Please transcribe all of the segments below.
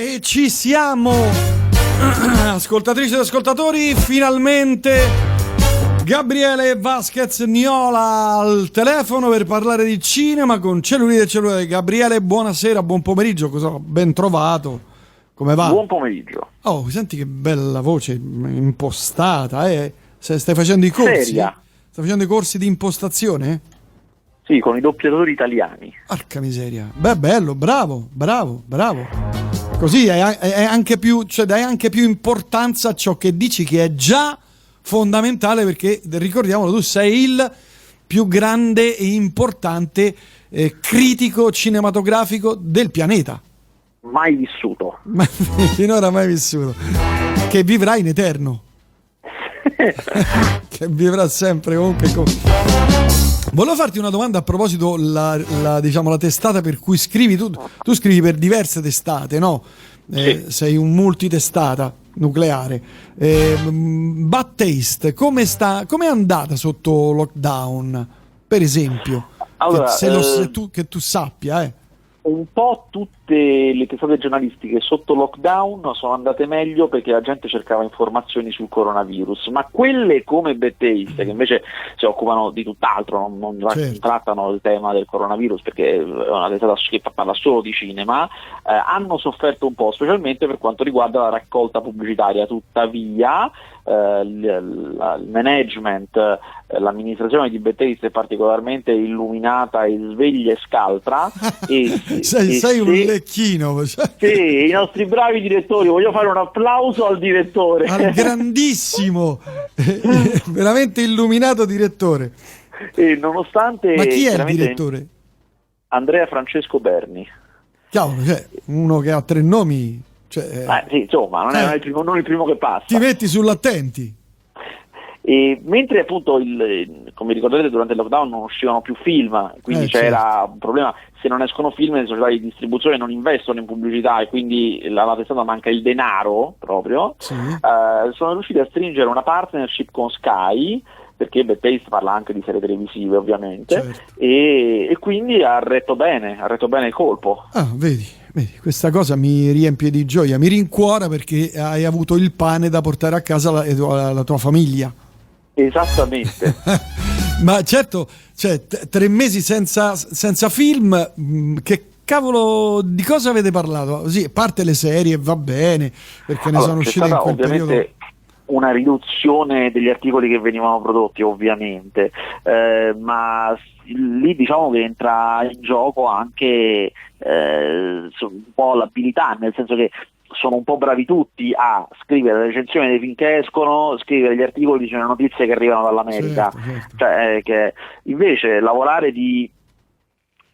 E ci siamo! Ascoltatrici ed ascoltatori, finalmente Gabriele Vasquez Niola al telefono per parlare di cinema con cellulite e cellulite. Gabriele, buonasera, buon pomeriggio, cosa, ben trovato. Come va? Buon pomeriggio. Oh, senti che bella voce impostata, eh? Stai facendo i corsi? Seria. Stai facendo i corsi di impostazione? Sì, con i doppiatori italiani. Porca miseria. Beh, bello, bravo, bravo, bravo. Così è, è anche più, cioè dai anche più importanza a ciò che dici che è già fondamentale perché ricordiamolo, tu sei il più grande e importante eh, critico cinematografico del pianeta. Mai vissuto. Finora mai vissuto. Che vivrà in eterno. che vivrà sempre comunque. Volevo farti una domanda a proposito la, la, diciamo, la testata per cui scrivi. Tu, tu scrivi per diverse testate, no? Eh, sì. Sei un multitestata nucleare. Eh, Bad Taste, come sta, è andata sotto lockdown, per esempio? Allora, che, se lo, se eh, tu, che tu sappia, eh un po' tutte le testate giornalistiche sotto lockdown sono andate meglio perché la gente cercava informazioni sul coronavirus, ma quelle come Betteiste, che invece si occupano di tutt'altro, non, non certo. trattano il tema del coronavirus perché è una testata che parla solo di cinema, eh, hanno sofferto un po', specialmente per quanto riguarda la raccolta pubblicitaria. Tuttavia, eh, il, management, eh, l'amministrazione di Betteris è particolarmente illuminata e sveglia e scaltra. e, sei, e sei se, un lecchino. Cioè. Sì, i nostri bravi direttori, voglio fare un applauso al direttore. Al grandissimo, veramente illuminato direttore. E nonostante... Ma chi è il direttore? Andrea Francesco Berni. Cavolo, cioè, uno che ha tre nomi cioè, eh, sì, insomma, non, eh, è il primo, non il primo che passa. Ti metti sull'attenti. E mentre appunto, il, come ricorderete, durante il lockdown non uscivano più film, quindi eh, c'era certo. un problema, se non escono film le società di distribuzione non investono in pubblicità e quindi la testata manca il denaro proprio, sì. eh, sono riusciti a stringere una partnership con Sky perché Bad parla anche di serie televisive ovviamente certo. e, e, quindi ha retto bene, ha retto bene il colpo. Ah, vedi, vedi, questa cosa mi riempie di gioia, mi rincuora perché hai avuto il pane da portare a casa alla tua famiglia. Esattamente. Ma certo, cioè, t- tre mesi senza, senza film, mh, mm, che cavolo di cosa avete parlato? Sì, parte le serie, va bene, perché ne allora, sono uscite in quel periodo una riduzione degli articoli che venivano prodotti ovviamente, eh, ma lì diciamo che entra in gioco anche eh, un po' l'abilità, nel senso che sono un po' bravi tutti a scrivere le recensioni dei film che escono, scrivere gli articoli sulle notizie che arrivano dall'America. Certo, certo. Cioè, eh, che invece lavorare di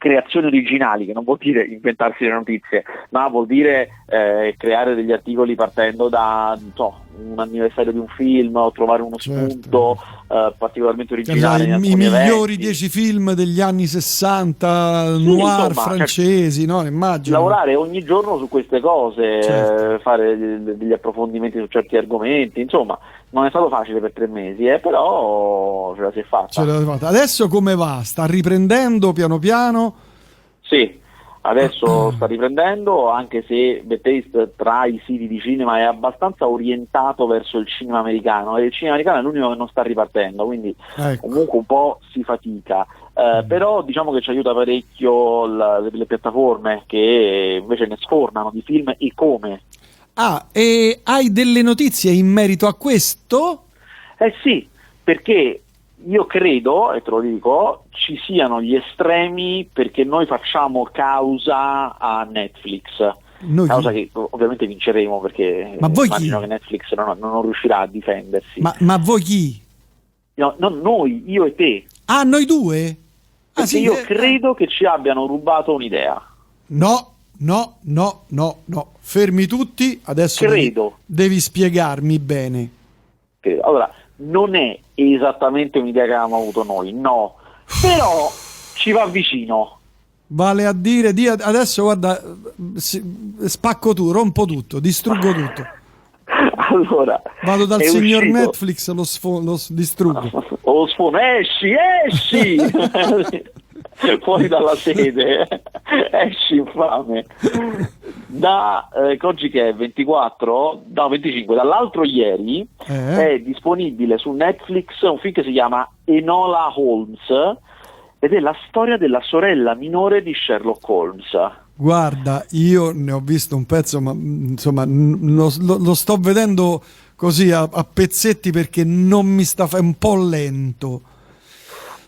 creazioni originali, che non vuol dire inventarsi le notizie, ma vuol dire eh, creare degli articoli partendo da so, un anniversario di un film o trovare uno certo. spunto eh, particolarmente originale. I, i migliori dieci film degli anni 60, sì, noir insomma, francesi, cioè, no? Immagino. Lavorare ogni giorno su queste cose, certo. eh, fare degli approfondimenti su certi argomenti, insomma, non è stato facile per tre mesi, eh, però ce la si è fatta. Fatta. Adesso come va? Sta riprendendo piano piano? Sì, adesso sta riprendendo, anche se The Taste tra i siti di cinema è abbastanza orientato verso il cinema americano e il cinema americano è l'unico che non sta ripartendo, quindi ecco. comunque un po' si fatica. Eh, mm. Però diciamo che ci aiuta parecchio la, le, le piattaforme che invece ne sfornano di film e come. Ah, e hai delle notizie in merito a questo? Eh sì, perché io credo, e te lo dico, ci siano gli estremi perché noi facciamo causa a Netflix. Noi causa chi? che ovviamente vinceremo perché ma voi immagino chi? che Netflix non, non, riuscirà a difendersi. Ma, ma voi chi? No, non noi, io e te. Ah, noi due? Ah, sì, io eh, credo che ci abbiano rubato un'idea. No, no, no, no, no. Fermi tutti, adesso credo. Devi, devi spiegarmi bene. Credo. Allora, non è esattamente un'idea che avevamo avuto noi, no, però ci va vicino. Vale a dire, di adesso guarda, spacco tu, rompo tutto, distruggo tutto. Allora, vado dal signor uscito... Netflix, lo, sfo- lo distruggo. lo sfono, esci, esci! fuori dalla sede, esci infame. da eh, oggi che è 24, no 25, dall'altro ieri Eh? è disponibile su Netflix un film che si chiama Enola Holmes ed è la storia della sorella minore di Sherlock Holmes. Guarda, io ne ho visto un pezzo, ma mm, insomma lo, lo- lo sto vedendo così a, a pezzetti perché non mi sta fa- è un po' lento.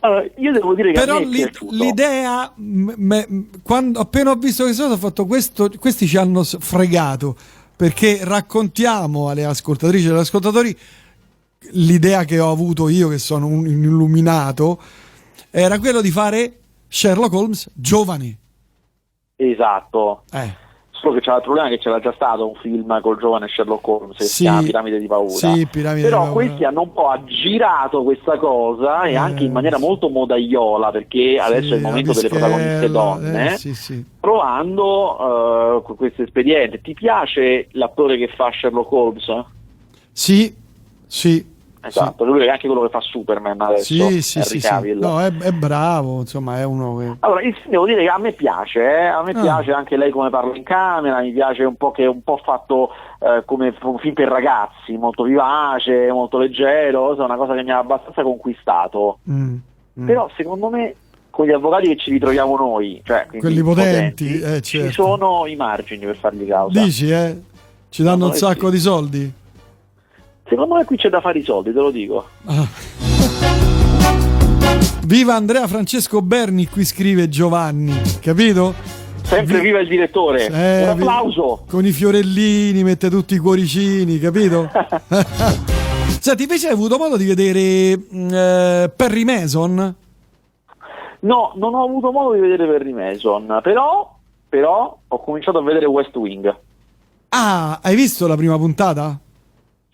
Allora, io devo dire che Però l'i- l'idea, m- me- quando appena ho visto questa cosa, ho fatto questo, questi ci hanno fregato perché raccontiamo alle ascoltatrici e agli ascoltatori l'idea che ho avuto io, che sono un illuminato, era quello di fare Sherlock Holmes giovane. Esatto. Eh. Solo che c'era il problema che c'era già stato un film col giovane Sherlock Holmes che si chiama Piramide di Paura. Sì, Piramide di Però Paura. questi hanno un po' aggirato questa cosa e Eh, anche in maniera molto modaiola perché adesso è il momento delle protagoniste donne. eh. Provando con questo espediente. Ti piace l'attore che fa Sherlock Holmes? Sì, sì. Esatto, lui è anche quello che fa Superman adesso. Sì, sì, sì, sì. No, è, è bravo, insomma, è uno che... Allora, devo dire che a me piace, eh, a me Ah. piace anche lei come parla in camera, mi piace un po' che è un po' fatto eh, come un film per ragazzi, molto vivace, molto leggero, è una cosa che mi ha abbastanza conquistato. Mm, mm. Però secondo me con gli avvocati che ci ritroviamo noi, cioè Quelli potenti, eh, ci certo. sono i margini per fargli causa. Dici, eh? Ci danno un Eh, sacco sì. di soldi? Secondo me qui c'è da fare i soldi, te lo dico. Ah. Viva Andrea Francesco Berni, qui scrive Giovanni, capito? Sempre Vi- viva il direttore. Eh, un applauso. Con i fiorellini, mette tutti i cuoricini, capito? Senti, invece hai avuto modo di vedere mm, eh, Perry Mason? No, non ho avuto modo di vedere Perry Mason, però, però ho cominciato a vedere West Wing. Ah, hai visto la prima puntata?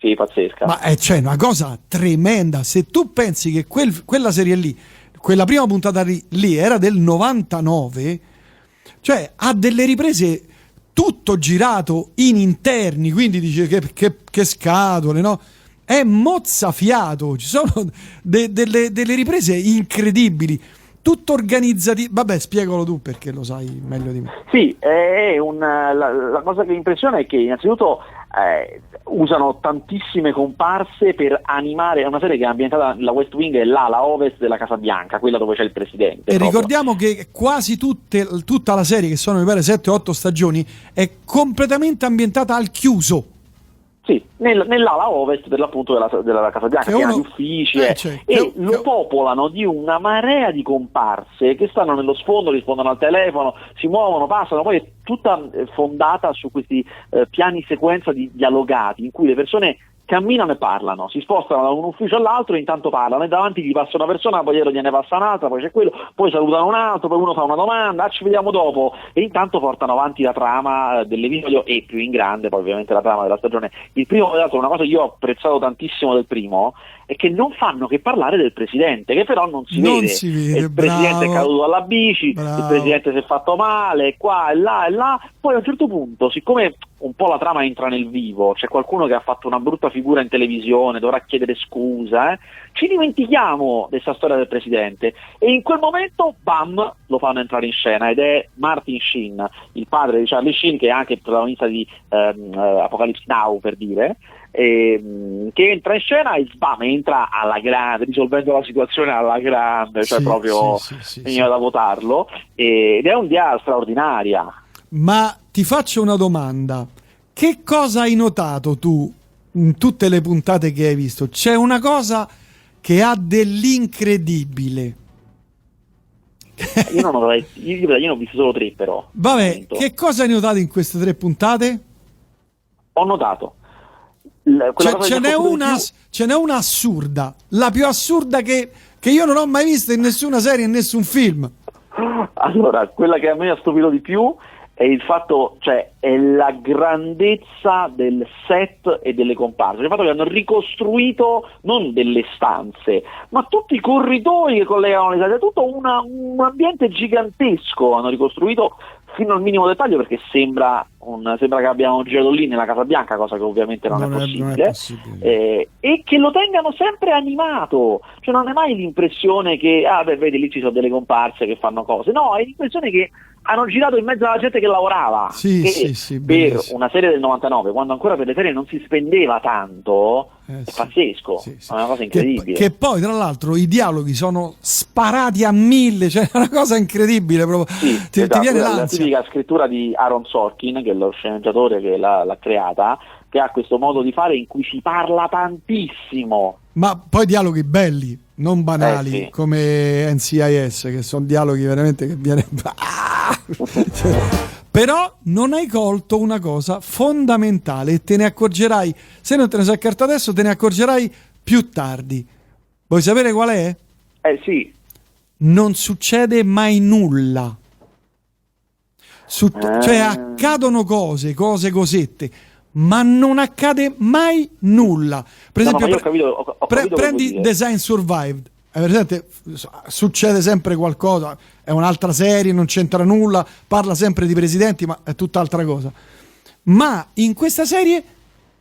Sì, pazzesca. Ma è cioè, una cosa tremenda. Se tu pensi che quel- quella serie lì, quella prima puntata lì, era del 99, cioè ha delle riprese tutto girato in interni, quindi dice che, che- che scatole, no? È mozzafiato, ci sono de- delle, delle riprese incredibili, tutto organizzati. Vabbè, spiegalo tu perché lo sai meglio di me. Sì, è un, la, la cosa che mi impressiona è che innanzitutto eh, usano tantissime comparse per animare, è una serie che è ambientata, la West Wing è l'ala ovest della Casa Bianca, quella dove c'è il presidente. E proprio. ricordiamo che quasi tutte, tutta la serie, che sono mi pare 7-8 stagioni, è completamente ambientata al chiuso. Sì, nel- nell'ala ovest per l'appunto della, della Casa Bianca, Che piena di uffici eh, eh, cioè, e che- lo che- popolano di una marea di comparse che stanno nello sfondo, rispondono al telefono, si muovono, passano, poi è tutta eh, fondata su questi eh, piani sequenza di dialogati in cui le persone camminano e parlano, si spostano da un ufficio all'altro e intanto parlano e davanti gli passa una persona, poi dietro gliene passa un'altra, poi c'è quello, poi salutano un altro, poi uno fa una domanda, ah, ci vediamo dopo e intanto portano avanti la trama eh, dell'episodio e più in grande poi ovviamente la trama della stagione. Il primo, l'altro, una cosa che io ho apprezzato tantissimo del primo è che non fanno che parlare del presidente, che però non si Non vede. si vede, E il presidente è bravo. caduto alla bici, il Bravo. presidente si è fatto male, qua e là e là. Poi a un certo punto, siccome un po' la trama entra nel vivo, c'è qualcuno che ha fatto una brutta figura in televisione, dovrà chiedere scusa, eh, ci dimentichiamo di questa storia del presidente e in quel momento, bam, lo fanno entrare in scena ed è Martin Sheen, il padre di Charlie Sheen, che è anche il protagonista di ehm, eh, Apocalypse Now, per dire, ehm, che entra in scena e sbam, entra alla grande, risolvendo la situazione alla grande, cioè Sì, proprio sì, sì, veniva da votarlo, e- ed è un'idea straordinaria. Ma ti faccio una domanda. Che cosa hai notato tu in tutte le puntate che hai visto? C'è una cosa che ha dell'incredibile. Io non, ho, io, io ne ho visto solo tre però. Vabbè, che cosa hai notato in queste tre puntate? Ho notato. L- Cioè, ce, n'è una, ce n'è una assurda, la più assurda che, che io non ho mai visto in nessuna serie, in nessun film. Allora, quella che a me ha stupito di più è il fatto, cioè, è la grandezza del set e delle comparse. Il fatto che hanno ricostruito non delle stanze, ma tutti i corridoi che collegano le case, tutto una- un ambiente gigantesco. Hanno ricostruito fino al minimo dettaglio perché sembra, un- sembra che abbiamo girato lì nella Casa Bianca, cosa che ovviamente non, Non è è- non è possibile. possibile. Eh, e che lo tengano sempre animato, cioè non è mai l'impressione che, ah beh, vedi lì ci sono delle comparse che fanno cose, no, è l'impressione che hanno girato in mezzo alla gente che lavorava. Sì, che sì, sì, per bellissimo. una serie del 99, quando ancora per le serie non si spendeva tanto, Eh, è pazzesco, è una cosa Che, incredibile. che poi, tra l'altro, i dialoghi sono sparati a mille, cioè è una cosa incredibile proprio. Sì, ti, ti esatto, viene la, la l'ansia. tipica scrittura di Aaron Sorkin, che è lo sceneggiatore che l'ha, l'ha creata, che ha questo modo di fare in cui si parla tantissimo. Ma poi dialoghi belli, non banali, Eh, sì. come NCIS, che sono dialoghi veramente che viene... Però non hai colto una cosa fondamentale e te ne accorgerai, se non te ne sei accorto adesso, te ne accorgerai più tardi. Vuoi sapere qual è? Eh sì, non succede mai nulla. Su- Ah. Cioè accadono cose, cose cosette, ma non accade mai nulla. Per No, esempio, ho capito- ho- ho pre- prendi. Design Survived. Hai presente? Succede sempre qualcosa, è un'altra serie, non c'entra nulla, parla sempre di presidenti, ma è tutt'altra cosa. Ma in questa serie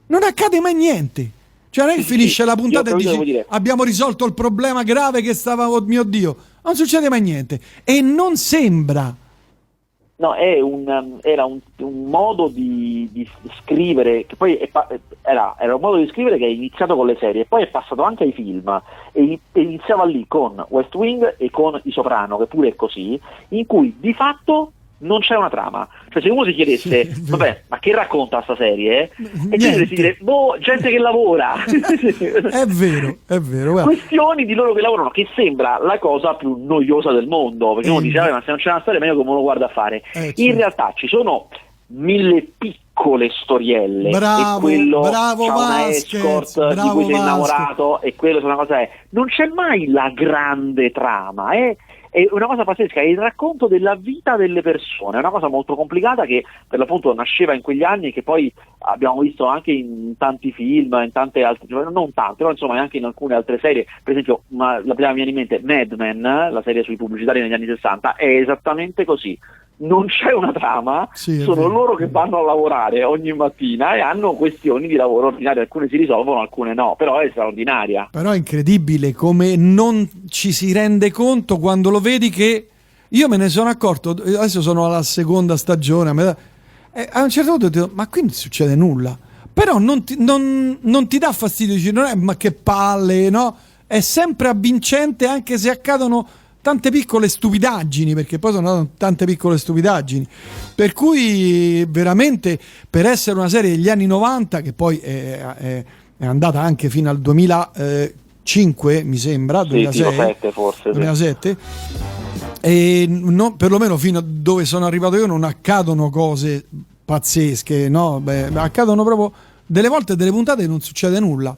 non accade mai niente. Cioè, non è che finisce la puntata e dici dire. abbiamo risolto il problema grave che stava, oh mio Dio, non succede mai niente. E non sembra. No, un, um, era un, un modo di, di scrivere, che poi è era, era un modo di scrivere che è iniziato con le serie e poi è passato anche ai film e iniziava lì con West Wing e con I Soprano, che pure è così, in cui di fatto non c'è una trama. Cioè se uno si chiedesse, Sì, è vabbè, ma che racconta sta serie? E Niente. tu dovresti dire, boh, gente che lavora. È vero, è vero. guarda. questioni di loro che lavorano che sembra la cosa più noiosa del mondo perché uno Eh, dice "Vabbè, ma se non c'è una storia meglio come lo guarda a fare Eh, in certo. realtà ci sono mille piccole storielle Bravo, e quello bravo c'ha una Vasquez, escort di cui sei Vasquez. innamorato e quello se una cosa è non c'è mai la grande trama è è una cosa pazzesca, è il racconto della vita delle persone, è una cosa molto complicata che per l'appunto nasceva in quegli anni e che poi abbiamo visto anche in tanti film, in tante altre, cioè, non tante, però insomma anche in alcune altre serie, per esempio ma la prima mi viene in mente Mad Men, la serie sui pubblicitari negli anni 60, è esattamente così. Non c'è una trama, Sì, sono loro che vanno a lavorare ogni mattina e hanno questioni di lavoro ordinario, alcune si risolvono, alcune no, però è straordinaria. Però è incredibile come non ci si rende conto quando lo vedi che io me ne sono accorto, adesso sono alla seconda stagione, a, metà- a un certo punto dico, ma qui non succede nulla. Però non ti, non- non ti dà fastidio, dici, non è ma che palle, no? È sempre avvincente anche se accadono tante piccole stupidaggini, perché poi sono tante piccole stupidaggini. Per cui veramente per essere una serie degli anni 90, che poi è, è- è andata anche fino al 2005, mi sembra, Sì, 2006, tipo 7 forse. sì. 2007, e non- perlomeno fino a dove sono arrivato io non accadono cose pazzesche, no? Beh, accadono proprio delle volte delle puntate non succede nulla.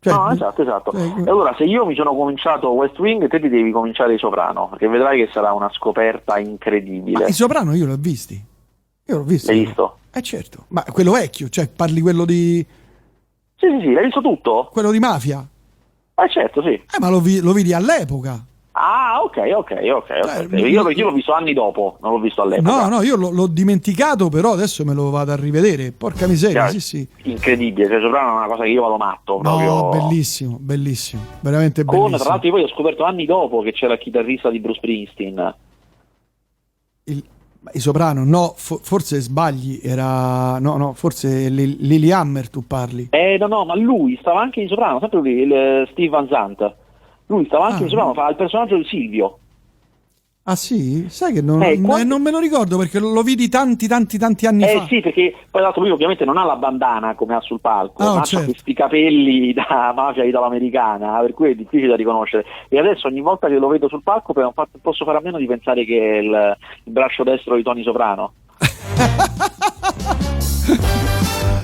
Cioè, no, esatto, esatto. eh, E allora se io mi sono cominciato West Wing, te ti devi cominciare i Soprano, perché vedrai che sarà una scoperta incredibile. Ma i soprano io l'ho visti. Io l'ho visto. L'hai visto? Eh certo, ma quello vecchio, cioè parli quello di Sì, sì, sì, l'hai visto tutto? quello di mafia. Eh certo, sì. Eh, ma lo, vi- lo vidi all'epoca. Ah, ok, ok, ok. ok. Eh, io, io l'ho visto anni dopo, non l'ho visto all'epoca. No, no, io l'ho, l'ho dimenticato, però adesso me lo vado a rivedere. Porca miseria, Cioè, sì, sì. Incredibile, cioè Soprano è una cosa che io vado matto proprio. No, bellissimo, bellissimo, veramente Con, bellissimo. tra l'altro, poi ho scoperto anni dopo che c'era il chitarrista di Bruce Springsteen. Il, i soprano, no, fo- forse sbagli, era... No, no, forse Li- Lily Hammer tu parli. Eh, no, no, ma lui stava anche in Soprano, sempre lui, il, eh, Steve Van Zandt. Lui stava anche Ah, no. fa il personaggio di Silvio. Ah sì? Sai che non, Eh, no, quando- non me lo ricordo perché lo vidi tanti, tanti, tanti anni Eh fa. sì, perché poi l'altro lui ovviamente non ha la bandana come ha sul palco, Ah, ma certo. ha questi capelli da mafia italo-americana, per cui è difficile da riconoscere. E adesso ogni volta che lo vedo sul palco però fa- posso fare a meno di pensare che è il, il braccio destro di Tony Soprano.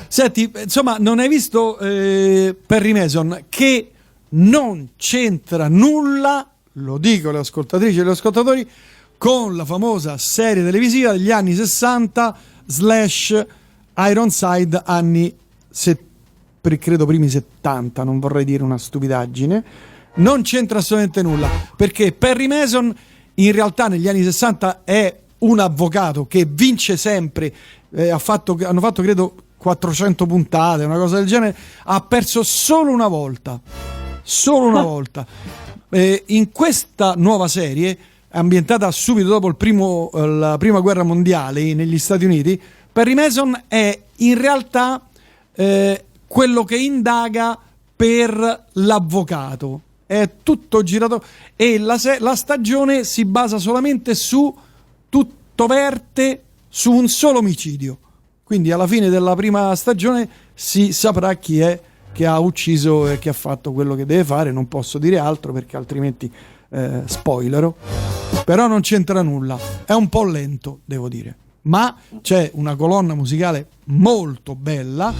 Senti, insomma, non hai visto eh, Perry Mason che non c'entra nulla, lo dico alle ascoltatrici e agli ascoltatori, con la famosa serie televisiva degli anni 60 slash Ironside anni se- per- credo primi 70, non vorrei dire una stupidaggine. Non c'entra assolutamente nulla, perché Perry Mason in realtà negli anni 60 è un avvocato che vince sempre, eh, ha fatto, hanno fatto credo 400 puntate, una cosa del genere, ha perso solo una volta, solo una volta. Eh, in questa nuova serie ambientata subito dopo primo, eh, la prima guerra mondiale negli Stati Uniti, Perry Mason è in realtà eh, quello che indaga per l'avvocato. È tutto girato e la, la stagione si basa solamente su tutto verte su un solo omicidio. Quindi alla fine della prima stagione si saprà chi è che ha ucciso e che ha fatto quello che deve fare. Non posso dire altro perché altrimenti eh, spoilero. Però non c'entra nulla. È un po' lento, devo dire. Ma c'è una colonna musicale molto bella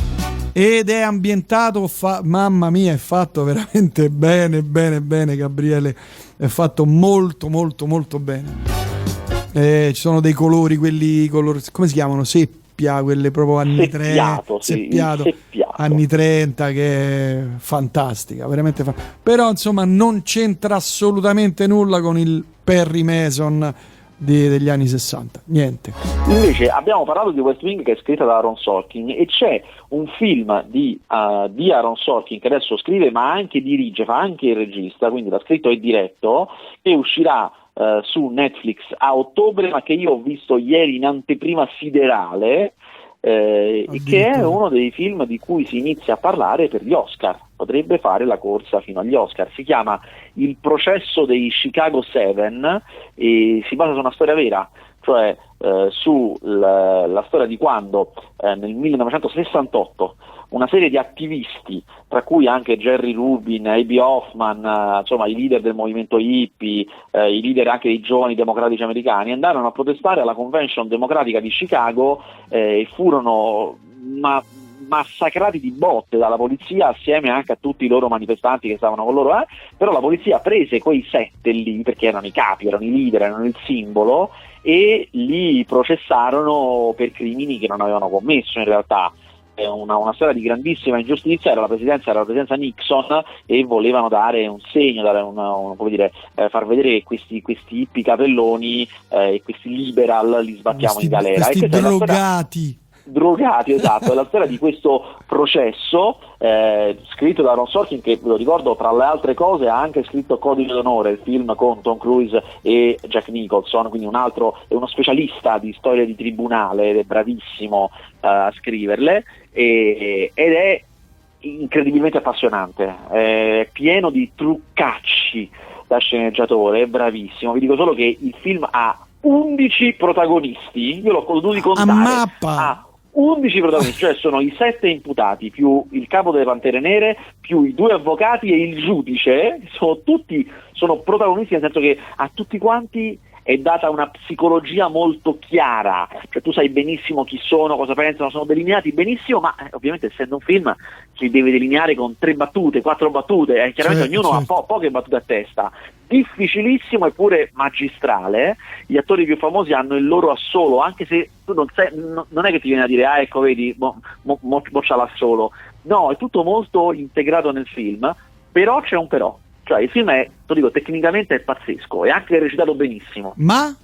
ed è ambientato, fa- mamma mia, è fatto veramente bene, bene, bene, Gabriele. È fatto molto, molto, molto bene. Eh, ci sono dei colori, quelli color- come si chiamano? Seppi seppia, quelle proprio anni seppiato, 30, seppiato, sì, anni 30 che è fantastica, veramente fa- però insomma non c'entra assolutamente nulla con il Perry Mason di, degli anni 60, niente. Invece abbiamo parlato di West Wing che è scritta da Aaron Sorkin e c'è un film di, uh, di, Aaron Sorkin che adesso scrive ma anche dirige, fa anche il regista, quindi l'ha scritto e diretto, che uscirà eh, su Netflix a ottobre, ma che io ho visto ieri in anteprima siderale, eh, che è uno dei film di cui si inizia a parlare per gli Oscar. Potrebbe fare la corsa fino agli Oscar. Si chiama Il processo dei Chicago 7 e si basa su una storia vera, cioè eh, sulla storia di quando eh, nel 1968 una serie di attivisti, tra cui anche Jerry Rubin, A.B. Hoffman, eh, insomma i leader del movimento hippie, eh, i leader anche dei giovani democratici americani, andarono a protestare alla convention democratica di Chicago eh, e furono ma, massacrati di botte dalla polizia assieme anche a tutti i loro manifestanti che stavano con loro, eh? però la polizia prese quei sette lì, perché erano i capi, erano i leader, erano il simbolo, e li processarono per crimini che non avevano commesso in realtà una, una, storia di grandissima ingiustizia, era la presidenza, era la presidenza Nixon e volevano dare un segno, dare una, una, dire, eh, far vedere che questi, questi hippie capelloni eh, e questi liberal li sbattiamo questi, in galera. Questi drogati drogati, esatto, è la storia di questo processo eh, scritto da Ron Sorkin che lo ricordo tra le altre cose ha anche scritto Codice d'onore, il film con Tom Cruise e Jack Nicholson, quindi un altro è uno specialista di storia di tribunale ed è bravissimo eh, a scriverle e, ed è incredibilmente appassionante, è pieno di truccacci da sceneggiatore, è bravissimo, vi dico solo che il film ha 11 protagonisti, io l'ho dovuto contare. A mappa. Ha 11 protagonisti, cioè sono i 7 imputati più il capo delle Pantere Nere, più i due avvocati e il giudice, sono tutti sono protagonisti nel senso che a tutti quanti è data una psicologia molto chiara, cioè tu sai benissimo chi sono, cosa pensano, sono delineati benissimo, ma eh, ovviamente essendo un film si deve delineare con tre battute, quattro battute, eh, chiaramente certo, ognuno certo. ha po- poche battute a testa. Difficilissimo eppure magistrale, gli attori più famosi hanno il loro assolo, anche se tu non, sei, no, non è che ti viene a dire, ah ecco vedi, mo, mo, mo, mo l'assolo, no, è tutto molto integrato nel film, però c'è un però cioè il film è, lo dico, tecnicamente è pazzesco, è anche recitato benissimo. Ma?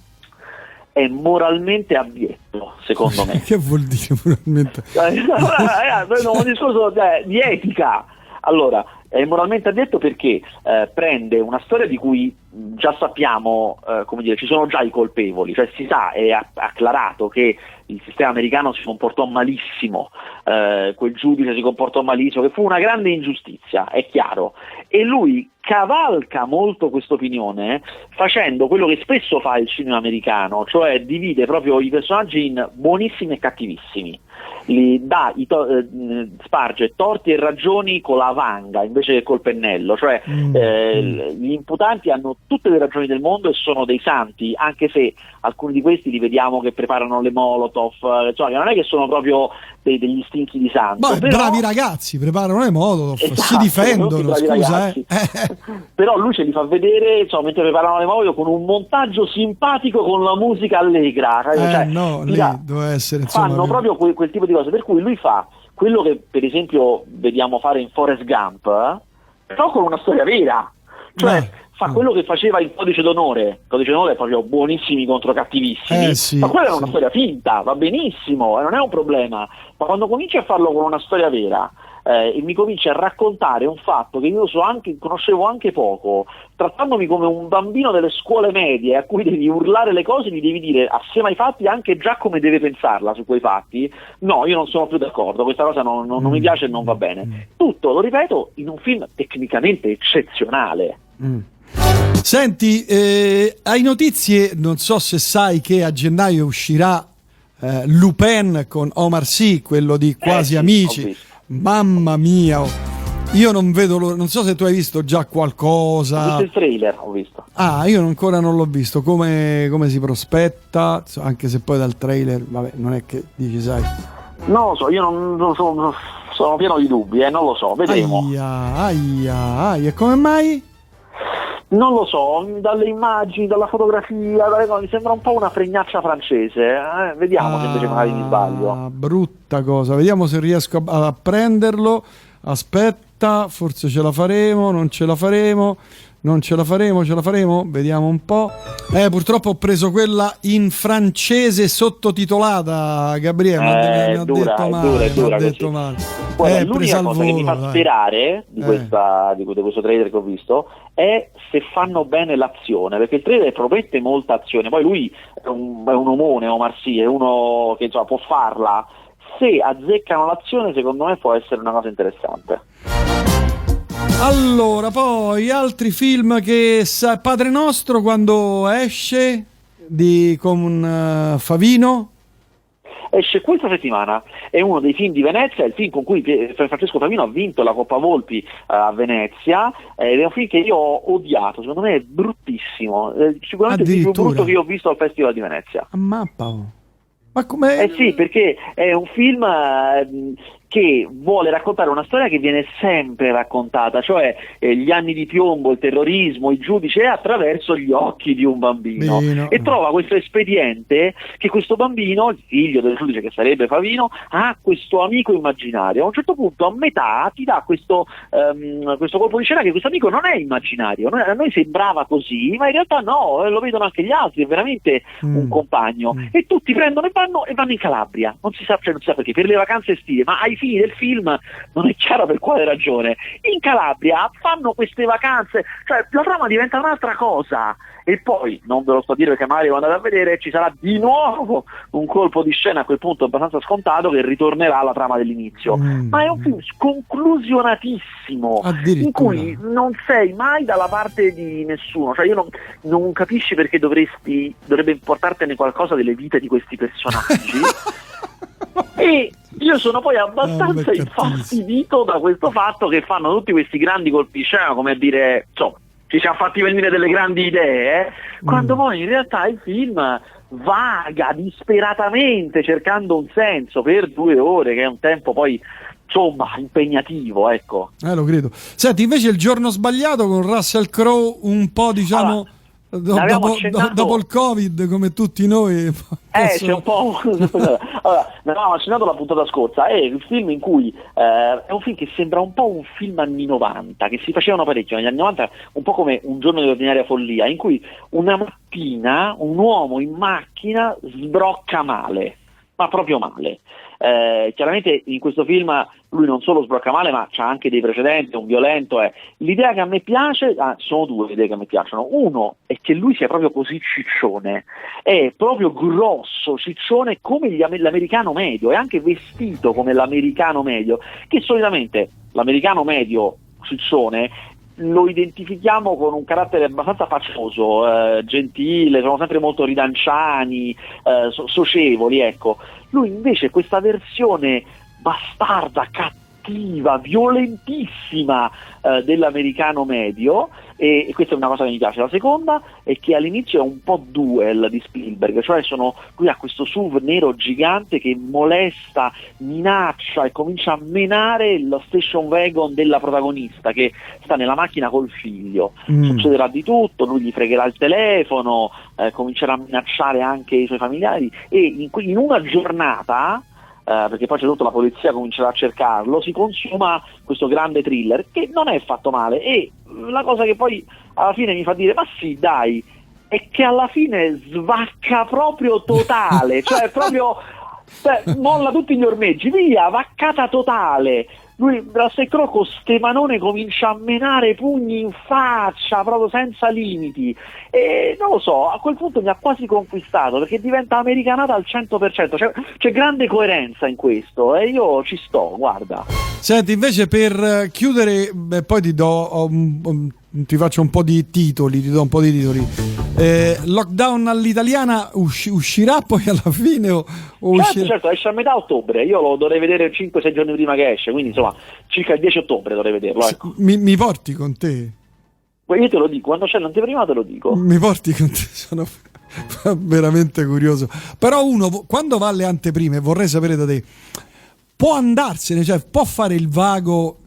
È moralmente abietto, secondo me. che vuol dire moralmente? Ragazzi, un discorso cioè, di etica. Allora, è moralmente addetto perché eh, prende una storia di cui già sappiamo, eh, come dire, ci sono già i colpevoli, cioè si sa, è acclarato che il sistema americano si comportò malissimo, eh, quel giudice si comportò malissimo, che fu una grande ingiustizia, è chiaro, e lui cavalca molto questa opinione facendo quello che spesso fa il cinema americano, cioè divide proprio i personaggi in buonissimi e cattivissimi li dà, to- eh, sparge torti e ragioni con la vanga invece che col pennello, cioè mm. eh, gli imputanti hanno tutte le ragioni del mondo e sono dei santi, anche se alcuni di questi li vediamo che preparano le molotov, eh, insomma, non è che sono proprio dei, degli stinchi di santo. Beh, però... bravi ragazzi, preparano le molotov, esatto, si difendono, scusa. Eh. però lui ce li fa vedere, insomma, mentre preparano le molotov con un montaggio simpatico con la musica allegra. Cioè, eh, no, lì deve essere, insomma, fanno proprio quel, quel tipo di cose, per cui lui fa quello che per esempio vediamo fare in Forrest Gump, eh, però con una storia vera. Cioè, Beh fa mm. quello che faceva il codice d'onore. Il codice d'onore è proprio buonissimi contro cattivissimi. Eh, sì, ma quella era sì. una storia finta, va benissimo, e non è un problema. Ma quando cominci a farlo con una storia vera, eh, e mi cominci a raccontare un fatto che io so anche, conoscevo anche poco, trattandomi come un bambino delle scuole medie a cui devi urlare le cose, gli devi dire assieme ai fatti anche già come deve pensarla su quei fatti, no, io non sono più d'accordo, questa cosa non, non, non mi mm. piace e non va bene. Mm. Tutto, lo ripeto, in un film tecnicamente eccezionale. Mm. Senti, eh, hai notizie, non so se sai che a gennaio uscirà eh, Lupin con Omar Sy, quello di Quasi eh, Amici. Mamma mia, io non vedo l'ora, non so se tu hai visto già qualcosa. Ho visto il trailer, ho visto. Ah, io ancora non l'ho visto, come, come si prospetta, anche se poi dal trailer, vabbè, non è che dici, sai. Non lo so, io non, non so, sono pieno di dubbi, eh, non lo so, vedremo. Aia, aia, aia, e come mai? Non lo so, dalle immagini, dalla fotografia, dalle cose, mi sembra un po' una fregnaccia francese. Eh? Vediamo ah, se invece magari mi sbaglio. Brutta cosa, vediamo se riesco a, a prenderlo. Aspetta, forse ce la faremo, non ce la faremo. Non ce la faremo, ce la faremo? Vediamo un po'. Eh, purtroppo ho preso quella in francese sottotitolata, Gabriele. Eh, mi ha detto male. Dura, dura detto male. Guarda, eh, l'unica cosa volo, che mi fa sperare di, eh. di, di, questo trailer che ho visto è se fanno bene l'azione, perché il trailer promette molta azione. Poi lui è un, è un omone, Omar Sy, è uno che insomma, può farla. Se azzeccano l'azione, secondo me può essere una cosa interessante. Allora, poi altri film che sa Padre Nostro quando esce di, con uh, Favino? esce questa settimana, è uno dei film di Venezia, è il film con cui Francesco Favino ha vinto la Coppa Volpi uh, a Venezia, ed è un film che io ho odiato, secondo me è bruttissimo, è sicuramente il più brutto che io ho visto al Festival di Venezia. A mappa! Oh. Ma com'è? Eh sì, perché è un film che vuole raccontare una storia che viene sempre raccontata, cioè eh, gli anni di piombo, il terrorismo, il giudice attraverso gli occhi di un bambino Bino. e trova questo espediente che questo bambino, il figlio del giudice che sarebbe Favino, ha questo amico immaginario. A un certo punto a metà ti dà questo, um, questo colpo di scena che questo amico non è immaginario, a noi sembrava così, ma in realtà no, eh, lo vedono anche gli altri, è veramente mm. un compagno mm. e tutti prendono e vanno, e vanno in Calabria, non si sa, cioè, non si sa perché, per le vacanze estive, ma ai fini del film non è chiaro per quale ragione. In Calabria fanno queste vacanze, cioè la trama diventa un'altra cosa. E poi, non ve lo sto a dire perché magari lo andate a vedere, ci sarà di nuovo un colpo di scena a quel punto abbastanza scontato che ritornerà alla trama dell'inizio. Mm. Ma è un film sconclusionatissimo in cui non sei mai dalla parte di nessuno. Cioè io non, non capisci perché dovresti, dovrebbe importartene qualcosa delle vite di questi personaggi. e io sono poi abbastanza oh, infastidito da questo fatto che fanno tutti questi grandi colpi scena, come a dire, insomma, ci siamo fatti venire delle grandi idee, eh? quando mm. poi in realtà il film vaga disperatamente cercando un senso per due ore, che è un tempo poi insomma impegnativo, ecco. Eh, lo credo. Senti, invece il giorno sbagliato con Russell Crowe un po' diciamo... Allora, dopo, accennato... dopo, il covid come tutti noi eh posso... c'è un po' allora, ne avevamo accennato la puntata scorsa è il film in cui eh, è un film che sembra un po' un film anni 90 che si facevano parecchio negli anni 90 un po' come un giorno di ordinaria follia in cui una mattina un uomo in macchina sbrocca male ma proprio male eh, chiaramente in questo film lui non solo sbrocca male, ma ha anche dei precedenti, un violento. È. L'idea che a me piace, ah, sono due le idee che a me piacciono. Uno è che lui sia proprio così ciccione, è proprio grosso, ciccione come gli, l'americano medio, è anche vestito come l'americano medio, che solitamente l'americano medio ciccione lo identifichiamo con un carattere abbastanza facioso, eh, gentile, sono sempre molto ridanciani, eh, so- socievoli, ecco. Lui invece questa versione bastarda, cattiva, violentissima eh, dell'americano medio e, e, questa è una cosa che mi piace. La seconda è che all'inizio è un po' duel di Spielberg, cioè sono, lui ha questo SUV nero gigante che molesta, minaccia e comincia a menare lo station wagon della protagonista che sta nella macchina col figlio. Mm. Succederà di tutto, lui gli fregherà il telefono, eh, comincerà a minacciare anche i suoi familiari e in, in una giornata eh, perché poi c'è tutta la polizia comincerà a cercarlo, si consuma questo grande thriller che non è fatto male e la cosa che poi alla fine mi fa dire ma sì dai, è che alla fine svacca proprio totale, cioè proprio Beh, molla tutti gli ormeggi, via, vaccata totale. Lui, Russell Crowe con ste manone comincia a menare pugni in faccia, proprio senza limiti. E non lo so, a quel punto mi ha quasi conquistato perché diventa americanata al 100%. C'è, c'è grande coerenza in questo e io ci sto, guarda. Senti, invece per chiudere, beh, poi ti do um, um, ti faccio un po' di titoli, ti do un po' di titoli. Eh, lockdown all'italiana usci- uscirà poi alla fine o, o certo, uscirà? certo, esce a metà ottobre, io lo dovrei vedere 5-6 giorni prima che esce, quindi insomma circa il 10 ottobre dovrei vederlo. Ecco. Mi, mi, porti con te? Io te lo dico, quando c'è l'anteprima te lo dico. Mi porti con te, sono veramente curioso. Però uno, quando va alle anteprime, vorrei sapere da te, può andarsene, cioè può fare il vago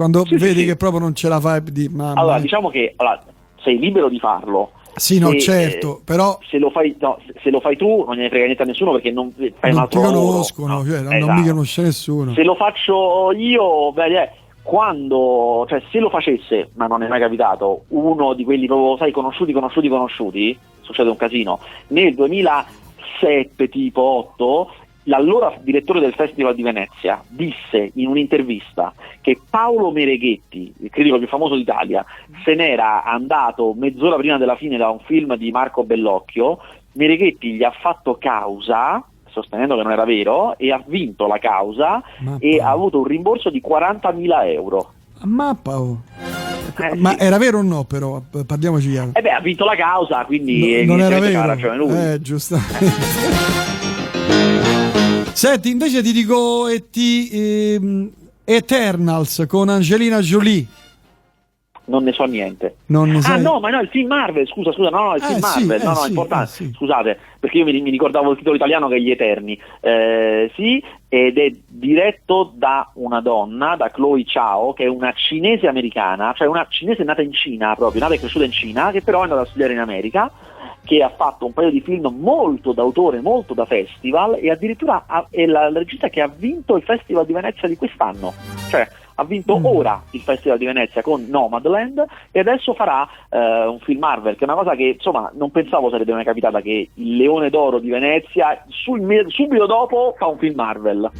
quando sì, vedi sì, che proprio non ce la fai di mamma. Allora, diciamo che allora, sei libero di farlo. Sì, no, e, certo, eh, però se lo, fai, no, se lo fai tu non gliene frega niente a nessuno perché non fai non un altro ti conoscono, lavoro, cioè, esatto. non mi conosce nessuno. Se lo faccio io, beh, eh, quando, cioè se lo facesse, ma non è mai capitato, uno di quelli proprio, sai, conosciuti, conosciuti, conosciuti, succede un casino, nel 2007 tipo 8 l'allora direttore del Festival di Venezia disse in un'intervista che Paolo Mereghetti, il critico più famoso d'Italia, se n'era andato mezz'ora prima della fine da un film di Marco Bellocchio, Mereghetti gli ha fatto causa sostenendo che non era vero e ha vinto la causa Ma e ha avuto un rimborso di 40.000 euro. Oh. Eh, Ma sì. era vero o no però? Parliamoci chiaro. Eh beh, ha vinto la causa, quindi no, non era vero. ha ragione lui. Eh, giustamente. Senti, invece ti dico e ti, ehm, Eternals con Angelina Jolie. Non ne so niente. Non ne ah sai... no, ma no, il film Marvel, scusa, scusa, no, no, il eh, film sì, Marvel, eh, no, no, sì, importante, eh, sì. scusate, perché io mi, mi, ricordavo il titolo italiano che è Gli Eterni. Eh, sì, ed è diretto da una donna, da Chloe Chao, che è una cinese americana, cioè una cinese nata in Cina proprio, nata e cresciuta in Cina, che però è andata a studiare in America che ha fatto un paio di film molto d'autore, molto da festival e addirittura ha, è la, regista che ha vinto il Festival di Venezia di quest'anno, cioè ha vinto mm. ora il Festival di Venezia con Nomadland e adesso farà eh, un film Marvel, che è una cosa che insomma non pensavo sarebbe mai capitata che il Leone d'Oro di Venezia sul, subito dopo fa un film Marvel.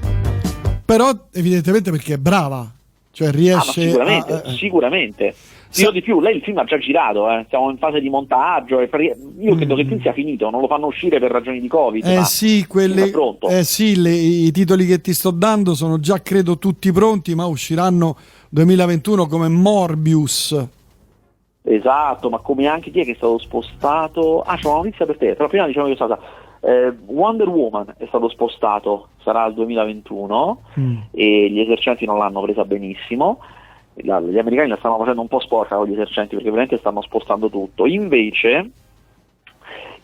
Però evidentemente perché è brava, cioè riesce ah, sicuramente, a... Eh, sicuramente. Io di più, lei il film ha già girato, eh. siamo in fase di montaggio. io credo mm. che il film sia finito, non lo fanno uscire per ragioni di Covid. Eh sì, quelle, eh sì le, i titoli che ti sto dando sono già credo tutti pronti, ma usciranno 2021 come Morbius. Esatto, ma come anche chi è che è stato spostato? Ah, c'è una notizia per te, però prima diciamo che è stata. Eh, Wonder Woman è stato spostato, sarà al 2021 mm. e gli esercenti non l'hanno presa benissimo la, gli americani la stanno facendo un po' sporca con gli esercenti perché veramente stanno spostando tutto. Invece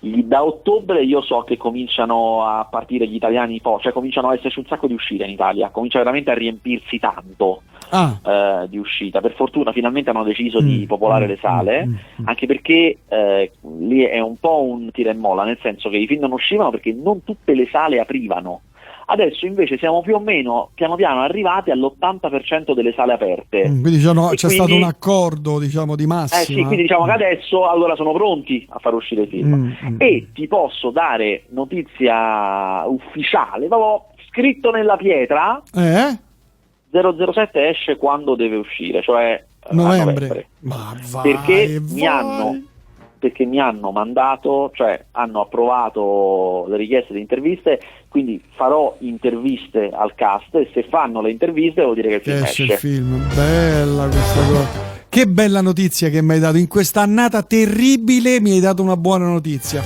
da ottobre io so che cominciano a partire gli italiani, cioè cominciano a esserci un sacco di uscite in Italia, comincia veramente a riempirsi tanto ah. eh, di uscita. Per fortuna finalmente hanno deciso mm. di popolare mm. le sale, mm. mm. anche perché eh, lì è un po' un tira e molla, nel senso che i film non uscivano perché non tutte le sale aprivano. Adesso invece siamo più o meno piano piano arrivati all'80% delle sale aperte. Mm, quindi diciamo, c'è quindi, stato un accordo diciamo, di massima. Eh sì, quindi diciamo che adesso allora sono pronti a far uscire il film. Mm, mm. E ti posso dare notizia ufficiale, proprio scritto nella pietra. Eh? 007 esce quando deve uscire, cioè novembre. novembre. Ma vai, perché vai. mi hanno perché mi hanno mandato, cioè hanno approvato le richieste di interviste, quindi farò interviste al cast e se fanno le interviste vuol dire che il film esce. esce. il film, bella questa cosa. Che bella notizia che mi hai dato, in questa annata terribile mi hai dato una buona notizia.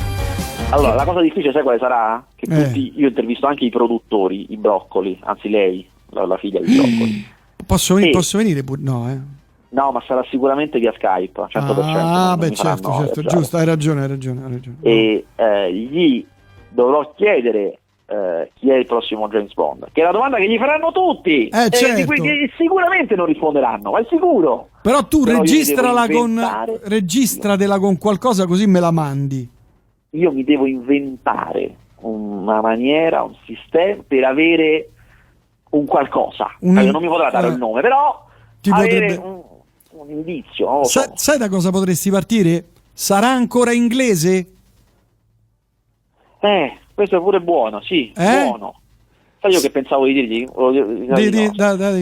Allora, la cosa difficile sai quale sarà? Che eh. tutti, io ho intervisto anche i produttori, i broccoli, anzi lei, la, la figlia di broccoli. Posso, e... posso venire? No, eh. No, ma sarà sicuramente via Skype, 100%. Ah, beh, certo, certo, giusto, hai ragione, hai ragione. Hai ragione. E eh, gli dovrò chiedere eh, chi è il prossimo James Bond, che è la domanda che gli faranno tutti. Eh, eh certo. cui, sicuramente non risponderanno, ma è sicuro. Però tu Però registrala con, registratela con qualcosa così me la mandi. Io mi devo inventare una maniera, un sistema per avere un qualcosa. Un... Allora, non mi potrà dare uh, il nome, però ti avere potrebbe... un un indizio. Sa- so. Sai da cosa potresti partire? Sarà ancora inglese? Eh, questo è pure buono, sì, eh? buono. Sai io che pensavo di dirgli? Di, di, da, da,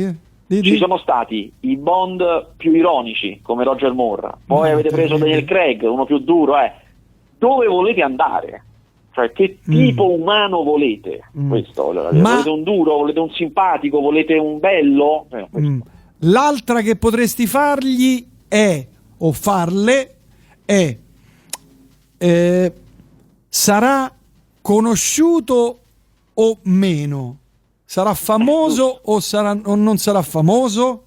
Ci sono stati i Bond più ironici, come Roger Moore, poi avete preso Daniel Craig, uno più duro, eh. Dove volete andare? Cioè, che mm. tipo mm. umano volete? Mm. Questo, Ma... Volete un duro, volete un simpatico, volete un bello? Eh. L'altra che potresti fargli è, o farle, è, eh, sarà conosciuto o meno? Sarà famoso o, sarà, o non sarà famoso?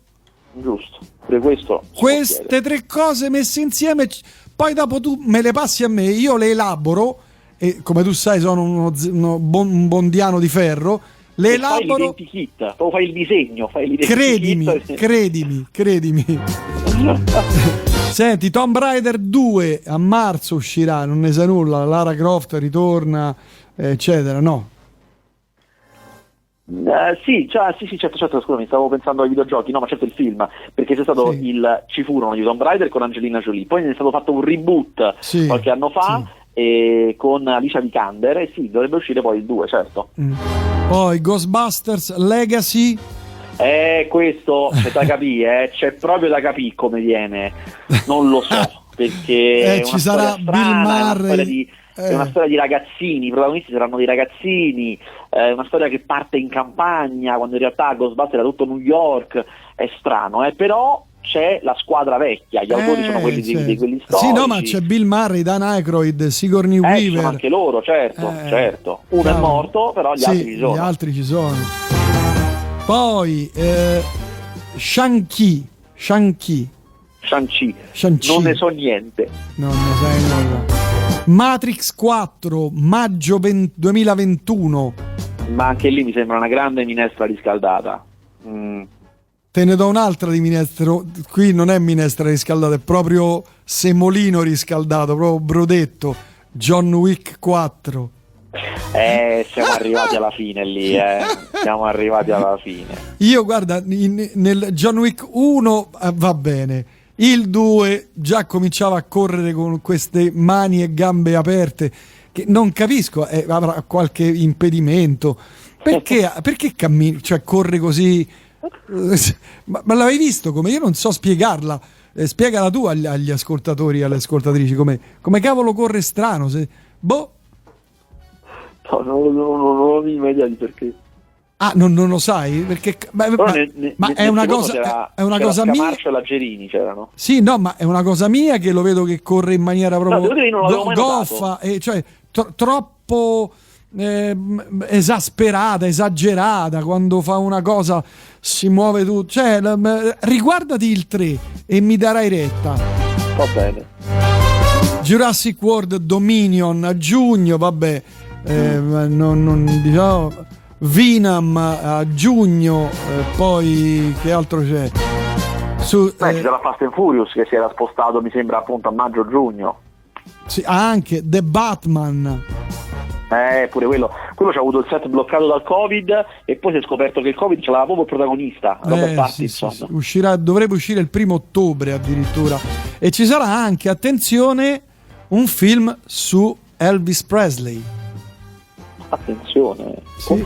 Giusto, per questo. Queste tre cose messe insieme, poi dopo tu me le passi a me, io le elaboro e come tu sai sono uno, uno bon, un bondiano di ferro, le elaboro... Fai l'identikit, o fai il disegno, fai l'identikit. Credimi, credimi, credimi. Senti, Tomb Raider 2 a marzo uscirà, non ne sa nulla, Lara Croft ritorna, eccetera, no? Uh, sì, cioè, sì, sì, certo, certo, scusami, stavo pensando ai videogiochi, no, ma certo il film, perché c'è stato sì. il, ci furono di Tomb Raider con Angelina Jolie, poi ne è stato fatto un reboot sì, qualche anno fa sì e con Alicia Vikander e sì, dovrebbe uscire poi il 2, certo. Mm. Poi Ghostbusters Legacy eh, questo c'è da capire, eh. c'è proprio da capire come viene, non lo so, perché eh, ci sarà strana, Bill Murray. Di, eh. È una storia di ragazzini, i protagonisti saranno dei ragazzini, è una storia che parte in campagna, quando in realtà Ghostbusters era tutto New York, è strano, eh, però c'è la squadra vecchia, gli autori sono quelli di, di, quelli storici. Sì, no, ma c'è Bill Murray, Dan Aykroyd, Sigourney eh, Weaver. anche loro, certo, eh, certo. Uno no, è morto, però gli sì, altri ci sono. Gli altri ci sono. Poi eh, Shang-Chi, Shang-Chi. Shang-Chi. Shang-Chi. Non ne so niente. Non ne sai nulla. Matrix 4, maggio 20, 2021. Ma anche lì mi sembra una grande minestra riscaldata. Mm Te ne do un'altra di minestra. Qui non è minestra riscaldata, è proprio semolino riscaldato, proprio brodetto. John Wick 4. Eh, siamo arrivati alla fine lì, eh. Siamo arrivati alla fine. Io, guarda, in, nel John Wick 1 eh, va bene. Il 2 già cominciava a correre con queste mani e gambe aperte. Che non capisco, eh, avrà qualche impedimento. Perché, perché cammina, cioè corre così ma, ma, l'avevi visto come? Io non so spiegarla. Eh, spiegala tu agli, agli ascoltatori e alle ascoltatrici come, come, cavolo corre strano. Se, boh. No, non, non, non ho idea di perché. Ah, non, non, lo sai? Perché, ma, ma, ne, ne, ma è una cosa, è una cosa mia. la Gerini c'erano. Sì, no, ma è una cosa mia che lo vedo che corre in maniera proprio no, goffa, e cioè tro- troppo eh, esasperata, esagerata, quando fa una cosa si muove tutto. Cioè, riguardati il 3 e mi darai retta. Va bene. Jurassic World Dominion a giugno, vabbè, eh, non, non, diciamo, Vinam a giugno, eh, poi che altro c'è? Su, Beh, eh, c'era Fast and Furious che si era spostato, mi sembra, appunto a maggio-giugno. Sì, anche The Batman. Eh, pure quello. Quello ci ha avuto il set bloccato dal Covid e poi si è scoperto che il Covid ce l'aveva proprio il protagonista, Robert eh, Pattinson. Sì, sì, sì. Uscirà, dovrebbe uscire il primo ottobre addirittura. E ci sarà anche, attenzione, un film su Elvis Presley. Attenzione, sì.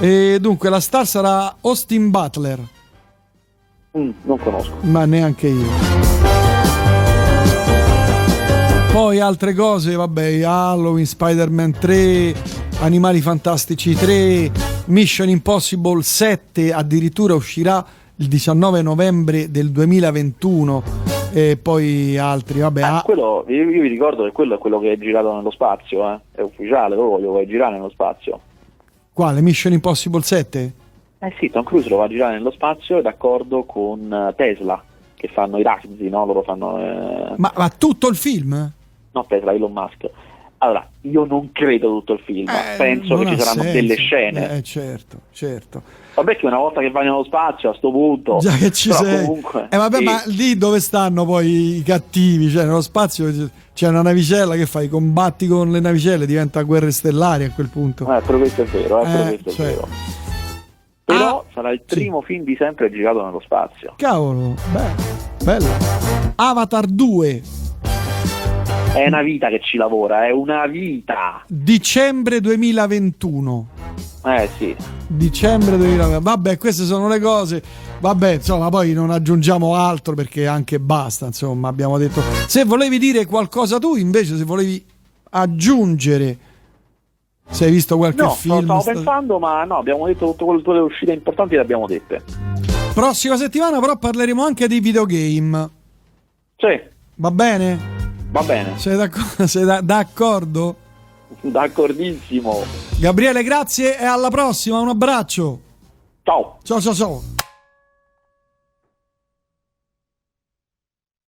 E dunque la star sarà Austin Butler. Mm, non conosco. Ma neanche io. Poi altre cose, vabbè, Halloween, Spider-Man 3, Animali Fantastici 3, Mission Impossible 7 addirittura uscirà il 19 novembre del 2021 e poi altri, vabbè. Ah, quello, io, io, vi ricordo che quello è quello che è girato nello spazio, eh? è ufficiale, lo vuoi girare nello spazio. Quale? Mission Impossible 7? Eh sì, Tom Cruise lo va a girare nello spazio d'accordo con eh, Tesla, che fanno i razzi, no? Loro fanno... Eh... Ma, ma tutto il film? No Tesla, Elon Musk. Allora, io non credo tutto il film, eh, penso che ci saranno senso. delle scene. Eh, certo, certo. Vabbè che una volta che vai nello spazio a sto punto... Già che ci sei. Comunque, eh vabbè, sì. ma lì dove stanno poi i cattivi? Cioè nello spazio c'è una navicella che fai, combatti con le navicelle, diventa guerre stellari a quel punto. Eh, però questo è vero, eh, però questo cioè. è vero. Però ah, sarà il primo sì. film di sempre girato nello spazio. Cavolo, beh, bello. Avatar 2 è una vita che ci lavora, è una vita. Dicembre 2021. Eh sì. Dicembre 2021. Vabbè, queste sono le cose. Vabbè, insomma, poi non aggiungiamo altro perché anche basta, insomma, abbiamo detto. Se volevi dire qualcosa tu, invece, se volevi aggiungere se hai visto qualche no, film? No, stavo pensando, ma no, abbiamo detto tutte le uscite importanti le abbiamo dette. Prossima settimana però parleremo anche di videogame. Sì. Va bene? Va bene. Sei, d'accordo? Sei da- d'accordo? D'accordissimo. Gabriele, grazie e alla prossima, un abbraccio. Ciao. Ciao ciao ciao.